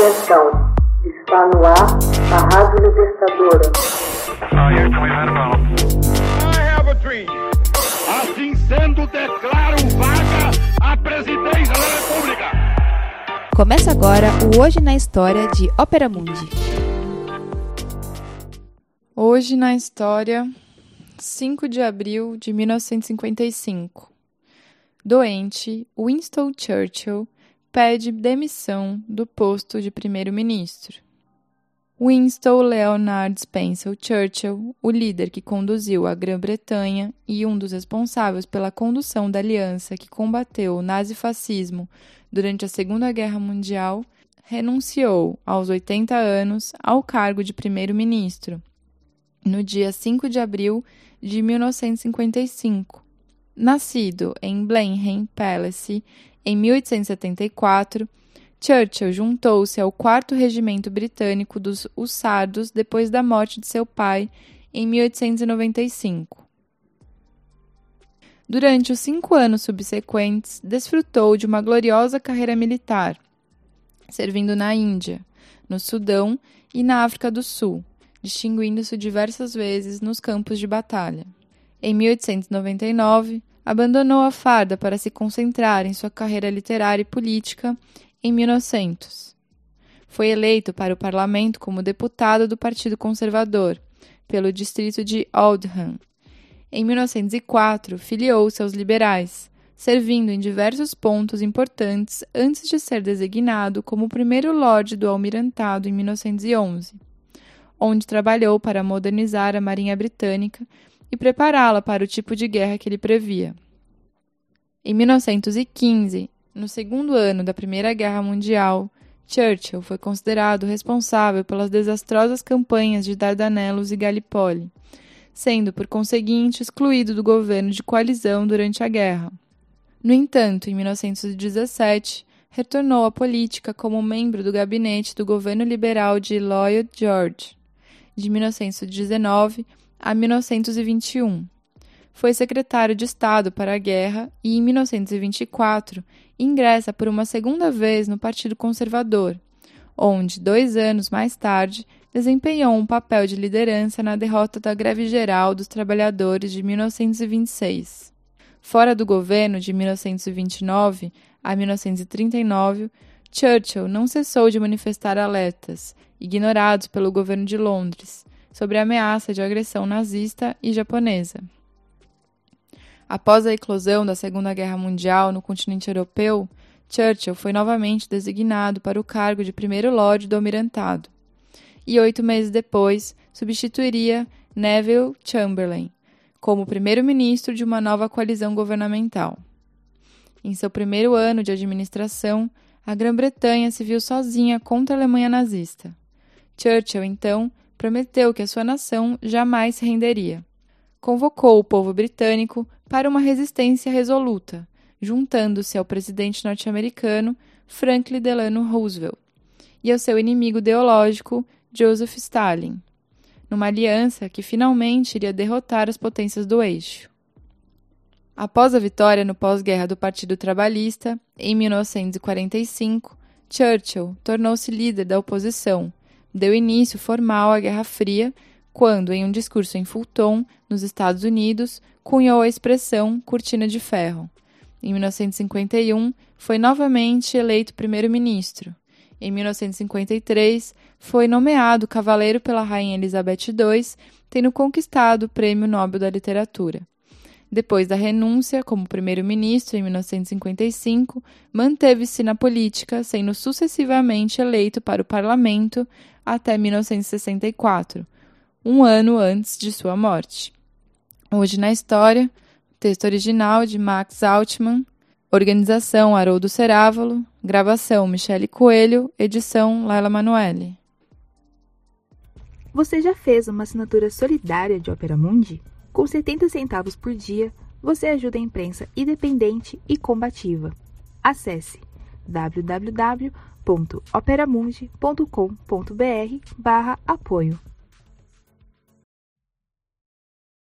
Atenção, está no ar a Rádio Libertadora. Assim sendo, declaro vaga a presidência da República. Começa agora o Hoje na História de Ópera Mundi. Hoje na História, 5 de abril de 1955. Doente, Winston Churchill pede demissão do posto de primeiro-ministro. Winston Leonard Spencer Churchill, o líder que conduziu a Grã-Bretanha e um dos responsáveis pela condução da aliança que combateu o nazifascismo durante a Segunda Guerra Mundial, renunciou aos 80 anos ao cargo de primeiro-ministro no dia 5 de abril de 1955. Nascido em Blenheim Palace em 1874, Churchill juntou-se ao 4 Regimento Britânico dos Hussardos depois da morte de seu pai em 1895. Durante os cinco anos subsequentes, desfrutou de uma gloriosa carreira militar, servindo na Índia, no Sudão e na África do Sul, distinguindo-se diversas vezes nos campos de batalha. Em 1899, abandonou a farda para se concentrar em sua carreira literária e política em 1900. Foi eleito para o parlamento como deputado do Partido Conservador, pelo distrito de Oldham. Em 1904, filiou-se aos liberais, servindo em diversos pontos importantes antes de ser designado como primeiro Lorde do Almirantado em 1911, onde trabalhou para modernizar a Marinha Britânica e prepará-la para o tipo de guerra que ele previa. Em 1915, no segundo ano da Primeira Guerra Mundial, Churchill foi considerado responsável pelas desastrosas campanhas de Dardanelos e Gallipoli, sendo, por conseguinte, excluído do governo de coalizão durante a guerra. No entanto, em 1917, retornou à política como membro do gabinete do governo liberal de Lloyd George, de 1919 a 1921. Foi secretário de Estado para a Guerra e, em 1924, ingressa por uma segunda vez no Partido Conservador, onde, dois anos mais tarde, desempenhou um papel de liderança na derrota da Greve Geral dos Trabalhadores de 1926. Fora do governo de 1929 a 1939, Churchill não cessou de manifestar alertas, ignorados pelo governo de Londres, sobre a ameaça de agressão nazista e japonesa. Após a eclosão da Segunda Guerra Mundial no continente europeu, Churchill foi novamente designado para o cargo de primeiro Lorde do Almirantado, e oito meses depois substituiria Neville Chamberlain como primeiro-ministro de uma nova coalizão governamental. Em seu primeiro ano de administração, a Grã-Bretanha se viu sozinha contra a Alemanha nazista. Churchill, então, prometeu que a sua nação jamais se renderia. Convocou o povo britânico para uma resistência resoluta, juntando-se ao presidente norte-americano Franklin Delano Roosevelt e ao seu inimigo ideológico Joseph Stalin, numa aliança que finalmente iria derrotar as potências do eixo. Após a vitória no pós-guerra do Partido Trabalhista, em 1945, Churchill tornou-se líder da oposição deu início formal à Guerra Fria, quando, em um discurso em Fulton, nos Estados Unidos, cunhou a expressão cortina de ferro. Em 1951, foi novamente eleito primeiro-ministro. Em 1953, foi nomeado cavaleiro pela Rainha Elizabeth II, tendo conquistado o Prêmio Nobel da Literatura. Depois da renúncia como primeiro-ministro em 1955, manteve-se na política, sendo sucessivamente eleito para o parlamento até 1964, um ano antes de sua morte. Hoje na história, texto original de Max Altman, organização Haroldo Cerávolo, gravação Michele Coelho, edição Laila Manoeli. Você já fez uma assinatura solidária de Opera Mundi? Com 70 centavos por dia, você ajuda a imprensa independente e combativa. Acesse www.operamundi.com.br/apoio.